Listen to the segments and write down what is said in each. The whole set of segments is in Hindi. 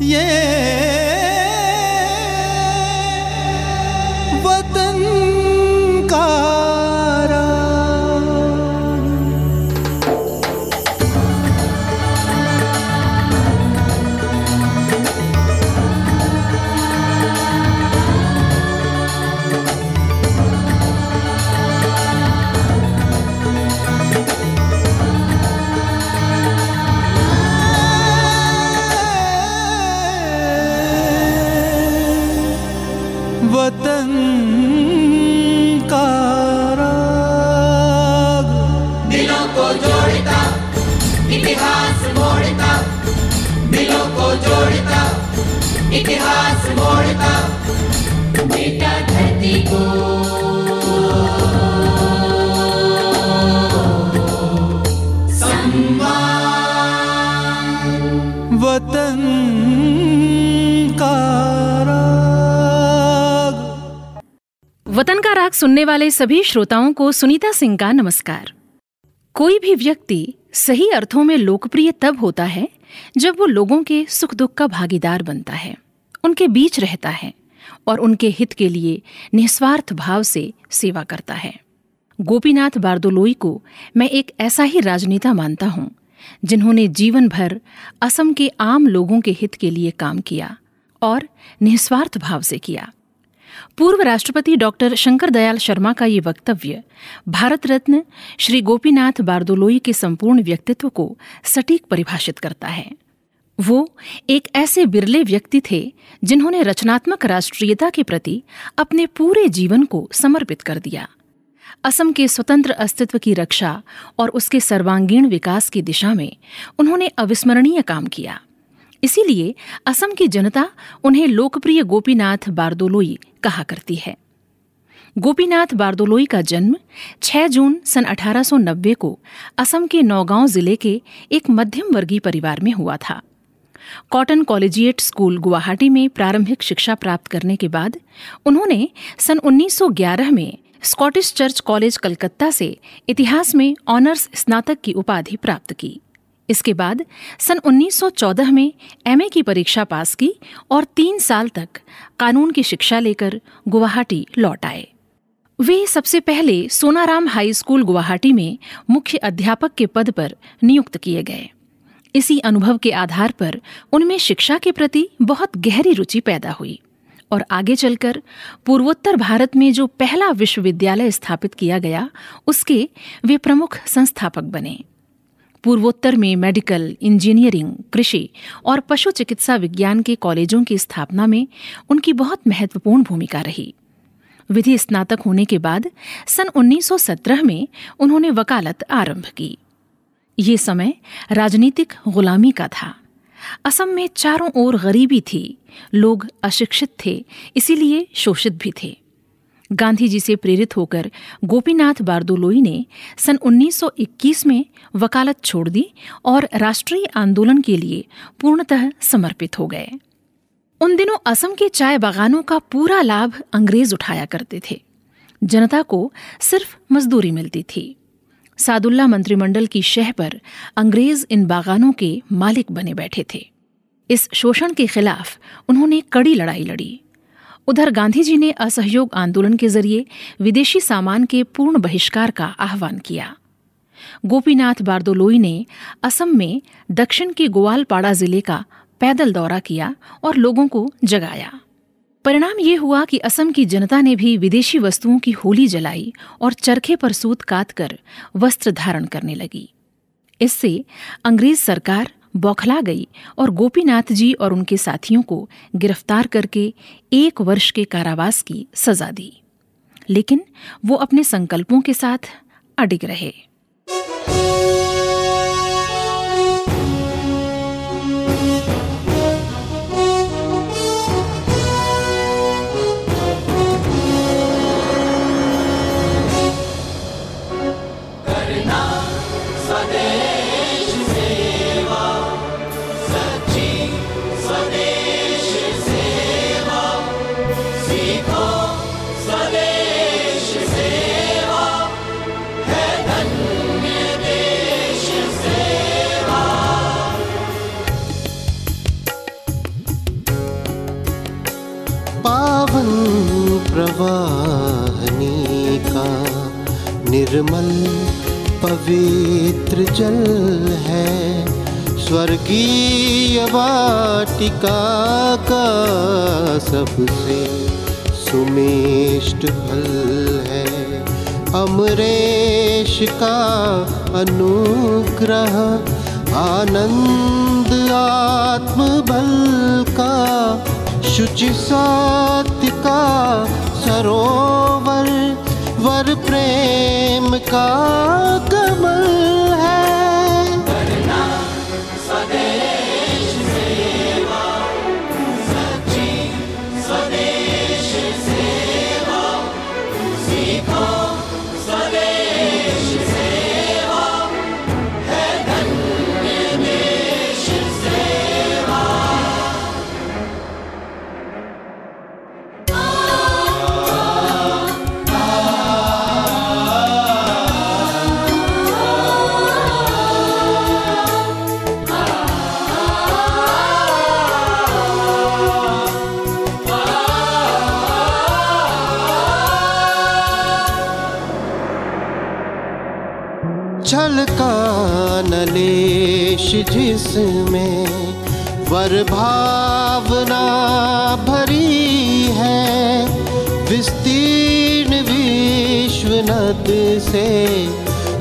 इतिहास वतन सुनने वाले सभी श्रोताओं को सुनीता सिंह का नमस्कार। कोई भी व्यक्ति सही अर्थों में लोकप्रिय तब होता है जब वो लोगों के सुख दुख का भागीदार बनता है, उनके बीच रहता है और उनके हित के लिए निस्वार्थ भाव से सेवा करता है। गोपीनाथ बारदोलोई को मैं एक ऐसा ही राजनेता मानता हूँ, जिन्होंने जीवन भर असम के आम लोगों के हित के लिए काम किया और निस्वार्थ भाव से किया। पूर्व राष्ट्रपति डॉक्टर शंकर दयाल शर्मा का ये वक्तव्य, भारत रत्न श्री गोपीनाथ बारदोलोई के संपूर्ण व्यक्तित्व को सटीक परिभाषित करता है। वो एक ऐसे बिरले व्यक्ति थे जिन्होंने रचनात्मक राष्ट्रीयता के प्रति अपने पूरे जीवन को समर्पित कर दिया। असम के स्वतंत्र अस्तित्व की रक्षा और उसके सर्वांगीण विकास की दिशा में उन्होंने अविस्मरणीय काम किया। इसीलिए असम की जनता उन्हें लोकप्रिय गोपीनाथ बारदोलोई कहा करती है। गोपीनाथ बारदोलोई का जन्म 6 जून सन 1890 को असम के नौगांव ज़िले के एक मध्यम वर्गीय परिवार में हुआ था। कॉटन कॉलेजिएट स्कूल गुवाहाटी में प्रारंभिक शिक्षा प्राप्त करने के बाद उन्होंने सन 1911 में स्कॉटिश चर्च कॉलेज कलकत्ता से इतिहास में ऑनर्स स्नातक की उपाधि प्राप्त की। इसके बाद सन 1914 में एमए की परीक्षा पास की और तीन साल तक कानून की शिक्षा लेकर गुवाहाटी लौट आए। वे सबसे पहले सोनाराम हाई स्कूल गुवाहाटी में मुख्य अध्यापक के पद पर नियुक्त किए गए। इसी अनुभव के आधार पर उनमें शिक्षा के प्रति बहुत गहरी रुचि पैदा हुई और आगे चलकर पूर्वोत्तर भारत में जो पहला विश्वविद्यालय स्थापित किया गया, उसके वे प्रमुख संस्थापक बने। पूर्वोत्तर में मेडिकल, इंजीनियरिंग, कृषि और पशु चिकित्सा विज्ञान के कॉलेजों की स्थापना में उनकी बहुत महत्वपूर्ण भूमिका रही। विधि स्नातक होने के बाद सन 1917 में उन्होंने वकालत आरंभ की। ये समय राजनीतिक गुलामी का था। असम में चारों ओर गरीबी थी। लोग अशिक्षित थे, इसीलिए शोषित भी थे। गांधी जी से प्रेरित होकर गोपीनाथ बारदोलोई ने सन 1921 में वकालत छोड़ दी और राष्ट्रीय आंदोलन के लिए पूर्णतः समर्पित हो गए। उन दिनों असम के चाय बागानों का पूरा लाभ अंग्रेज़ उठाया करते थे। जनता को सिर्फ़ मजदूरी मिलती थी। सादुल्ला मंत्रिमंडल की शह पर अंग्रेज़ इन बागानों के मालिक बने बैठे थे। इस शोषण के खिलाफ उन्होंने कड़ी लड़ाई लड़ी। उधर गांधी जी ने असहयोग आंदोलन के ज़रिए विदेशी सामान के पूर्ण बहिष्कार का आह्वान किया। गोपीनाथ बारदोलोई ने असम में दक्षिण के गोवालपाड़ा ज़िले का पैदल दौरा किया और लोगों को जगाया। परिणाम ये हुआ कि असम की जनता ने भी विदेशी वस्तुओं की होली जलाई और चरखे पर सूत काट कर वस्त्र धारण करने लगी। इससे अंग्रेज़ सरकार बौखला गई और गोपीनाथ जी और उनके साथियों को गिरफ़्तार करके एक वर्ष के कारावास की सजा दी। लेकिन वो अपने संकल्पों के साथ अडिग रहे। पावन प्रवाहनी का निर्मल पवित्र जल है। स्वर्गीय वाटिका का सबसे सुमिष्ट फल है। अमरेश का अनुग्रह, आनंद आत्म बल का शुचि सत्य का सरोवर वर प्रेम का कमल। जिसमें भावना भरी है। विस्तीर्ण विश्व नद से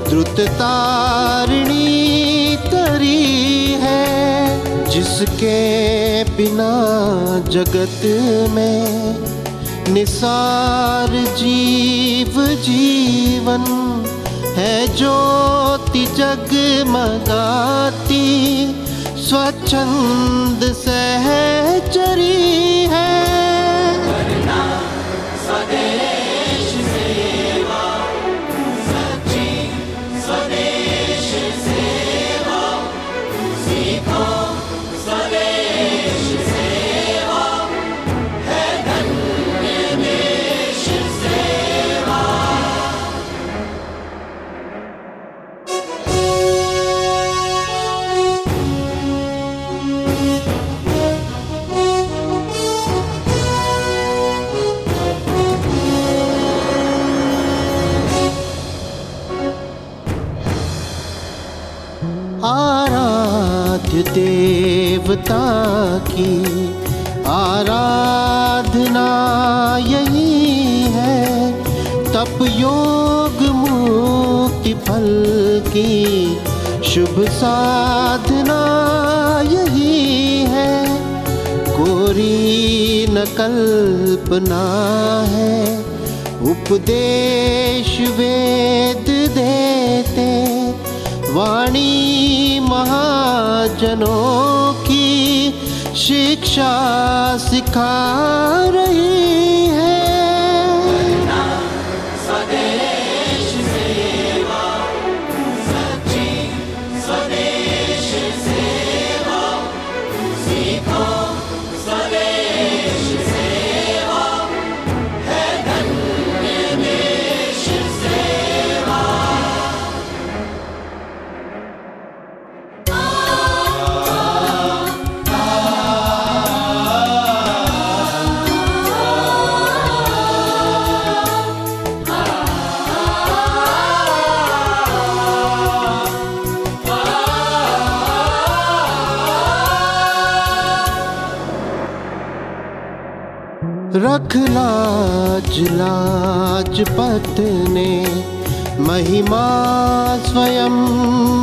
द्रुत तारिणी तरी है, जिसके बिना जगत में निसार जीव जीवन है। ज्योति जगमगाती स्वच्छन्द सहचरी। देवता की आराधना यही है। तप योग मुक्ति फल की शुभ साधना यही है। कोरी न कल्पना है। उपदेश वेद देते। वाणी महाजनों की शिक्षा सिखा रही लाज ने महिमा स्वयं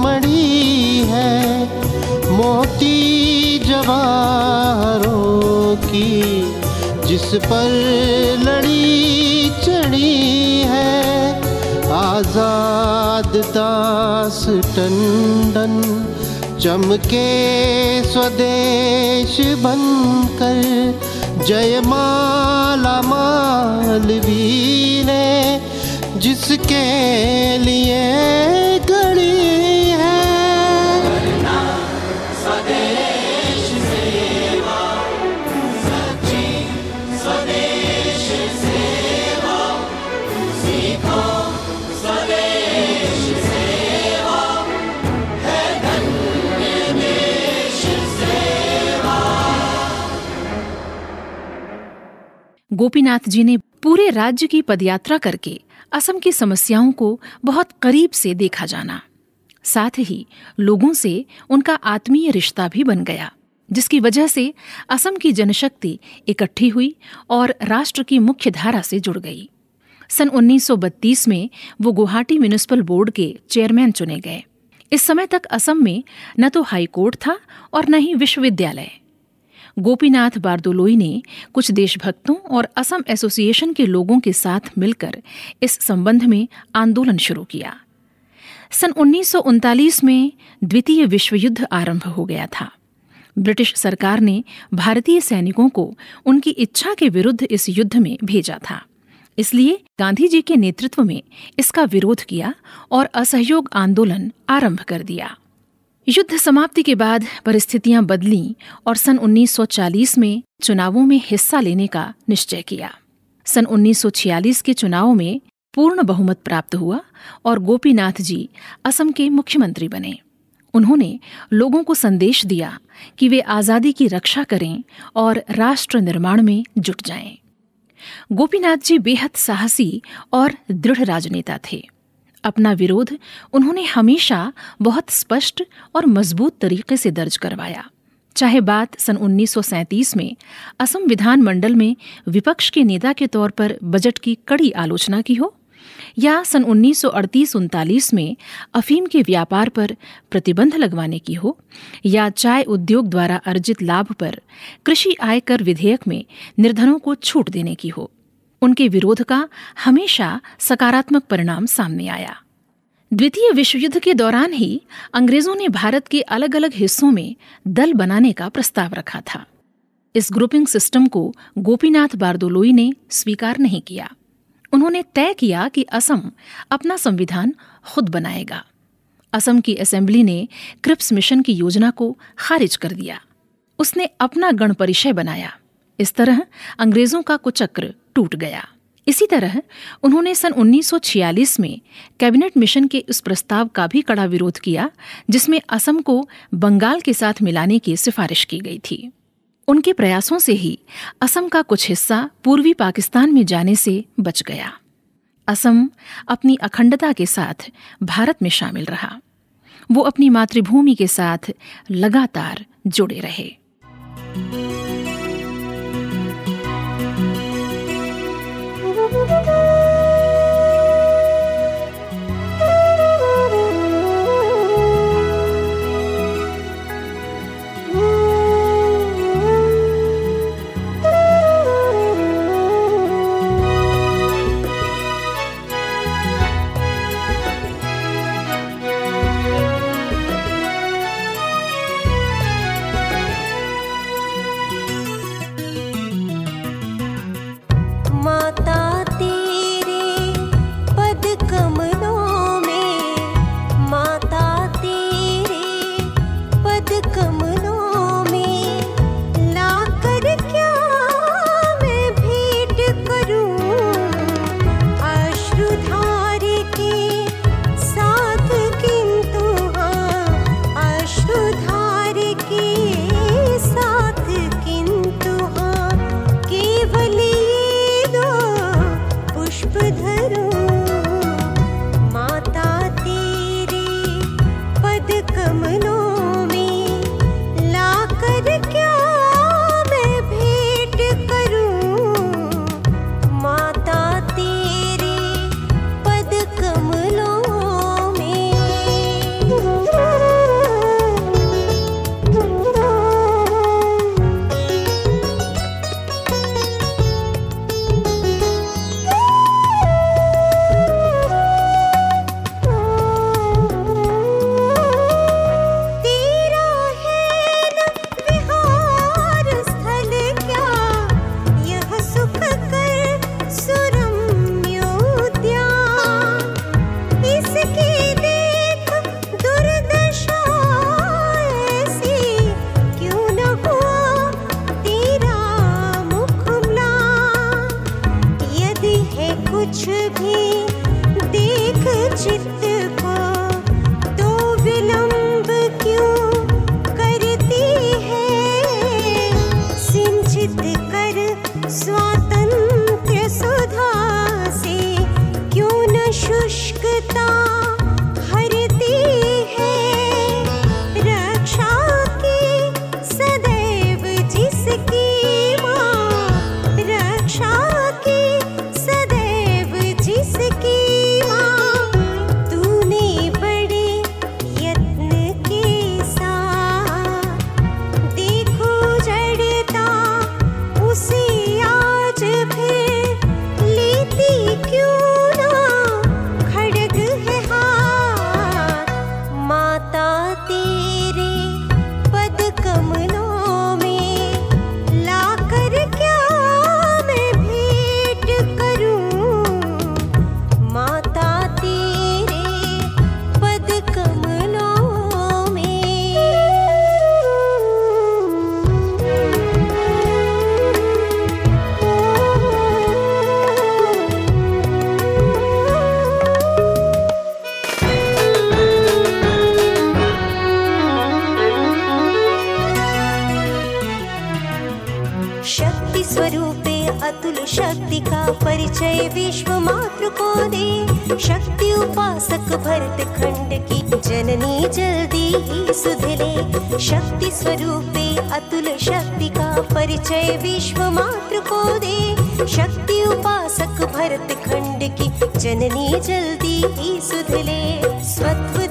मड़ी है, मोती जवाहरों की, जिस पर लड़ी चढ़ी है, आज़ाद दास टंडन चमके स्वदेश बनकर जयमाला मालवी ने जिसके लिए गड़ी गोपीनाथ जी ने पूरे राज्य की पदयात्रा करके असम की समस्याओं को बहुत करीब से देखा जाना। साथ ही लोगों से उनका आत्मीय रिश्ता भी बन गया, जिसकी वजह से असम की जनशक्ति इकट्ठी हुई और राष्ट्र की मुख्य धारा से जुड़ गई। सन 1932 में वो गुवाहाटी म्यूनिसिपल बोर्ड के चेयरमैन चुने गए। इस समय तक असम में न तो हाई कोर्ट था और न ही विश्वविद्यालय। गोपीनाथ बारदोलोई ने कुछ देशभक्तों और असम एसोसिएशन के लोगों के साथ मिलकर इस संबंध में आंदोलन शुरू किया। सन उन्नीस सौ उनतालीस में द्वितीय विश्व युद्ध आरंभ हो गया था। ब्रिटिश सरकार ने भारतीय सैनिकों को उनकी इच्छा के विरुद्ध इस युद्ध में भेजा था। इसलिए गांधी जी के नेतृत्व में इसका विरोध किया और असहयोग आंदोलन आरंभ कर दिया। युद्ध समाप्ति के बाद परिस्थितियाँ बदली और सन 1940 में चुनावों में हिस्सा लेने का निश्चय किया। सन 1946 के चुनाव में पूर्ण बहुमत प्राप्त हुआ और गोपीनाथ जी असम के मुख्यमंत्री बने। उन्होंने लोगों को संदेश दिया कि वे आज़ादी की रक्षा करें और राष्ट्र निर्माण में जुट जाएँ। गोपीनाथ जी बेहद साहसी और दृढ़ राजनेता थे। अपना विरोध उन्होंने हमेशा बहुत स्पष्ट और मज़बूत तरीके से दर्ज करवाया। चाहे बात सन 1937 में असम विधानमंडल में विपक्ष के नेता के तौर पर बजट की कड़ी आलोचना की हो, या सन 1938-39 में अफीम के व्यापार पर प्रतिबंध लगवाने की हो, या चाय उद्योग द्वारा अर्जित लाभ पर कृषि आयकर विधेयक में निर्धनों को छूट देने की हो। उनके विरोध का हमेशा सकारात्मक परिणाम सामने आया। द्वितीय विश्व युद्ध के दौरान ही अंग्रेज़ों ने भारत के अलग अलग हिस्सों में दल बनाने का प्रस्ताव रखा था। इस ग्रुपिंग सिस्टम को गोपीनाथ बारदोलोई ने स्वीकार नहीं किया। उन्होंने तय किया कि असम अपना संविधान खुद बनाएगा। असम की असेंबली ने क्रिप्स मिशन की योजना को खारिज कर दिया। उसने अपना गण परिचय बनाया। इस तरह अंग्रेज़ों का कुचक्र टूट गया। इसी तरह उन्होंने सन 1946 में कैबिनेट मिशन के उस प्रस्ताव का भी कड़ा विरोध किया, जिसमें असम को बंगाल के साथ मिलाने की सिफारिश की गई थी। उनके प्रयासों से ही असम का कुछ हिस्सा पूर्वी पाकिस्तान में जाने से बच गया। असम अपनी अखंडता के साथ भारत में शामिल रहा। वो अपनी मातृभूमि के साथ लगातार जुड़े रहे। शुष्कता सुधले शक्ति स्वरूपे अतुल शक्ति का परिचय विश्व मात्र को दे। शक्ति उपासक भरत खंड की जननी जल्दी ही सुधले स्वत्व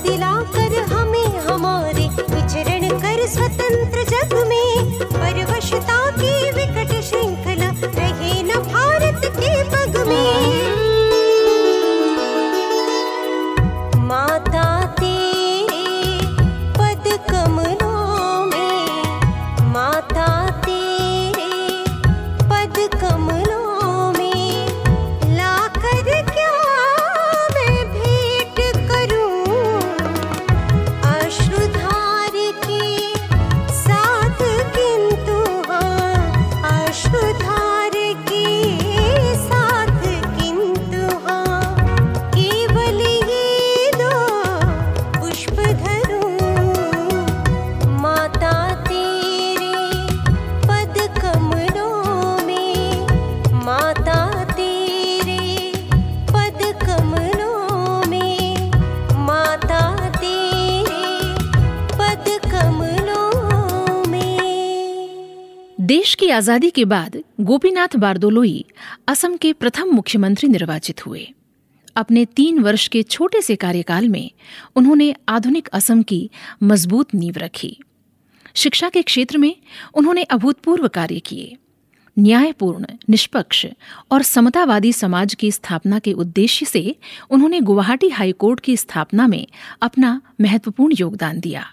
देश की आज़ादी के बाद गोपीनाथ बारदोलोई असम के प्रथम मुख्यमंत्री निर्वाचित हुए। अपने तीन वर्ष के छोटे से कार्यकाल में उन्होंने आधुनिक असम की मज़बूत नींव रखी। शिक्षा के क्षेत्र में उन्होंने अभूतपूर्व कार्य किए। न्यायपूर्ण, निष्पक्ष और समतावादी समाज की स्थापना के उद्देश्य से उन्होंने गुवाहाटी हाईकोर्ट की स्थापना में अपना महत्वपूर्ण योगदान दिया।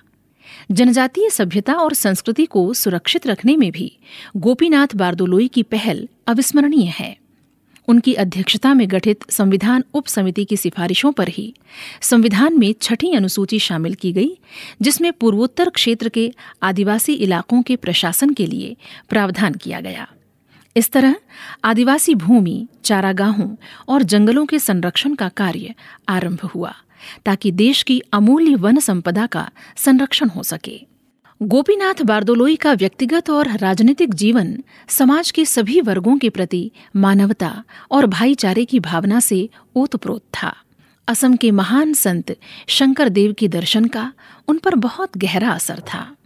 जनजातीय सभ्यता और संस्कृति को सुरक्षित रखने में भी गोपीनाथ बारदोलोई की पहल अविस्मरणीय है। उनकी अध्यक्षता में गठित संविधान उप समिति की सिफारिशों पर ही संविधान में छठी अनुसूची शामिल की गई, जिसमें पूर्वोत्तर क्षेत्र के आदिवासी इलाकों के प्रशासन के लिए प्रावधान किया गया। इस तरह आदिवासी भूमि, चारागाहों और जंगलों के संरक्षण का कार्य आरंभ हुआ। ताकि देश की अमूल्य वन संपदा का संरक्षण हो सके। गोपीनाथ बारदोलोई का व्यक्तिगत और राजनीतिक जीवन समाज के सभी वर्गों के प्रति मानवता और भाईचारे की भावना से ओतप्रोत था। असम के महान संत शंकर देव के दर्शन का उन पर बहुत गहरा असर था।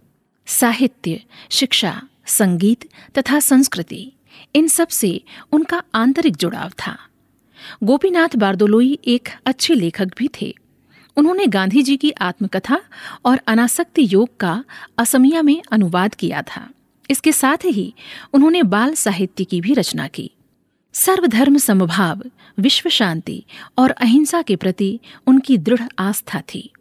साहित्य, शिक्षा, संगीत तथा संस्कृति, इन सबसे उनका आंतरिक जुड़ाव था। गोपीनाथ बारदोलोई एक अच्छे लेखक भी थे। उन्होंने गांधी जी की आत्मकथा और अनासक्ति योग का असमिया में अनुवाद किया था। इसके साथ ही उन्होंने बाल साहित्य की भी रचना की। सर्वधर्म समभाव, विश्व शांति और अहिंसा के प्रति उनकी दृढ़ आस्था थी।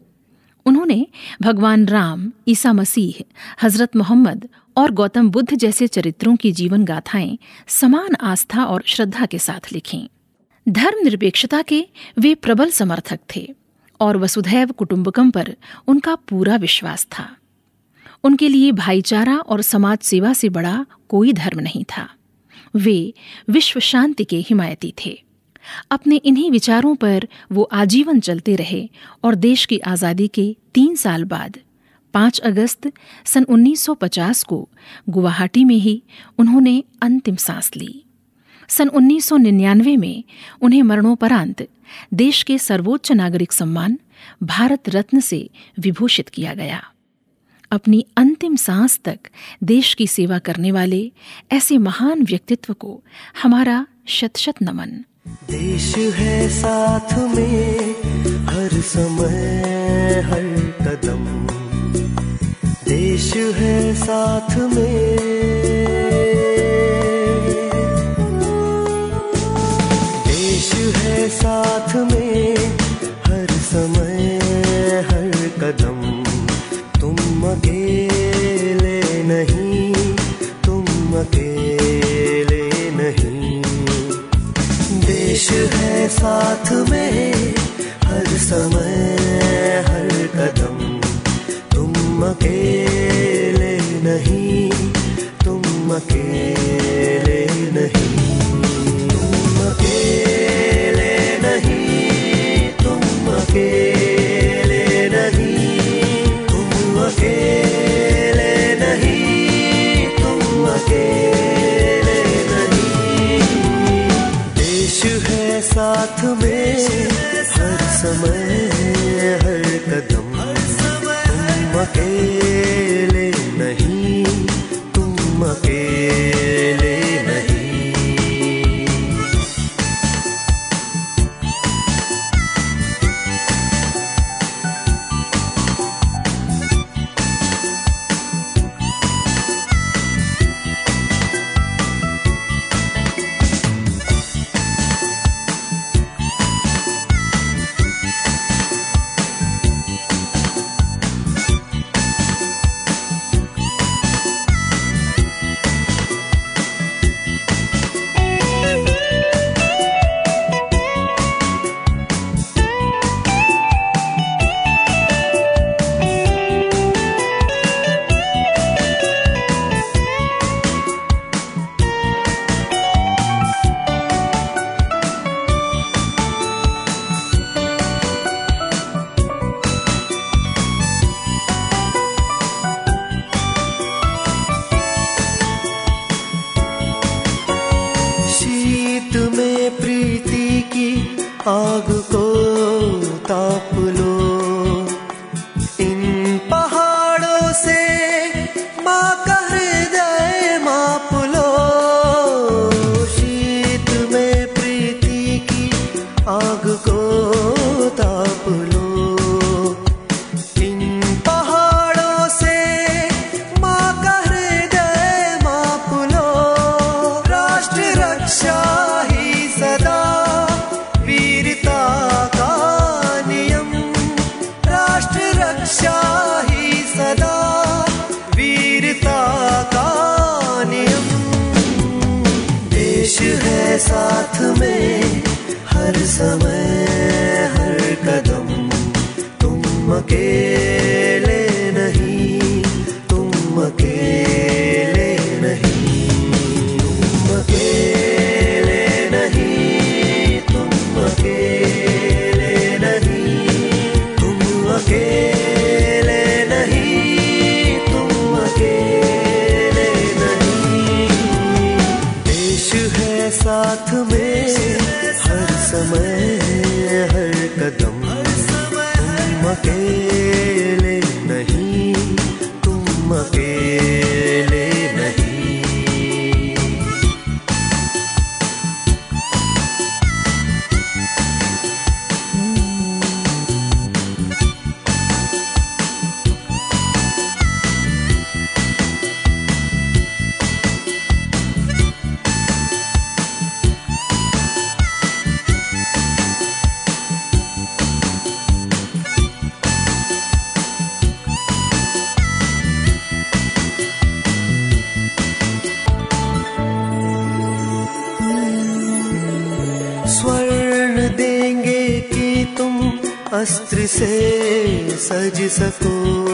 उन्होंने भगवान राम, ईसा मसीह, हज़रत मोहम्मद और गौतम बुद्ध जैसे चरित्रों की जीवन गाथाएँ समान आस्था और श्रद्धा के साथ लिखीं। धर्मनिरपेक्षता के वे प्रबल समर्थक थे। और वसुधैव कुटुंबकम पर उनका पूरा विश्वास था। उनके लिए भाईचारा और समाज सेवा से बड़ा कोई धर्म नहीं था। वे विश्व शांति के हिमायती थे। अपने इन्हीं विचारों पर वो आजीवन चलते रहे और देश की आज़ादी के तीन साल बाद 5 अगस्त सन 1950 को गुवाहाटी में ही उन्होंने अंतिम सांस ली। सन 1999 में उन्हें मरणोपरांत देश के सर्वोच्च नागरिक सम्मान भारत रत्न से विभूषित किया गया। अपनी अंतिम सांस तक देश की सेवा करने वाले ऐसे महान व्यक्तित्व को हमारा शत शत नमन। देश है साथ में, हर समय, हर कदम। देश है साथ में। साथ में हर समय, हर कदम। तुम अकेले नहीं, तुम अकेले नहीं। देश है साथ में हर समय, हर कदम। तुम अकेले नहीं, तुम अकेले नहीं। साथ में हर समय हर कदम हर उम्मा के वस्त्र से सज सको।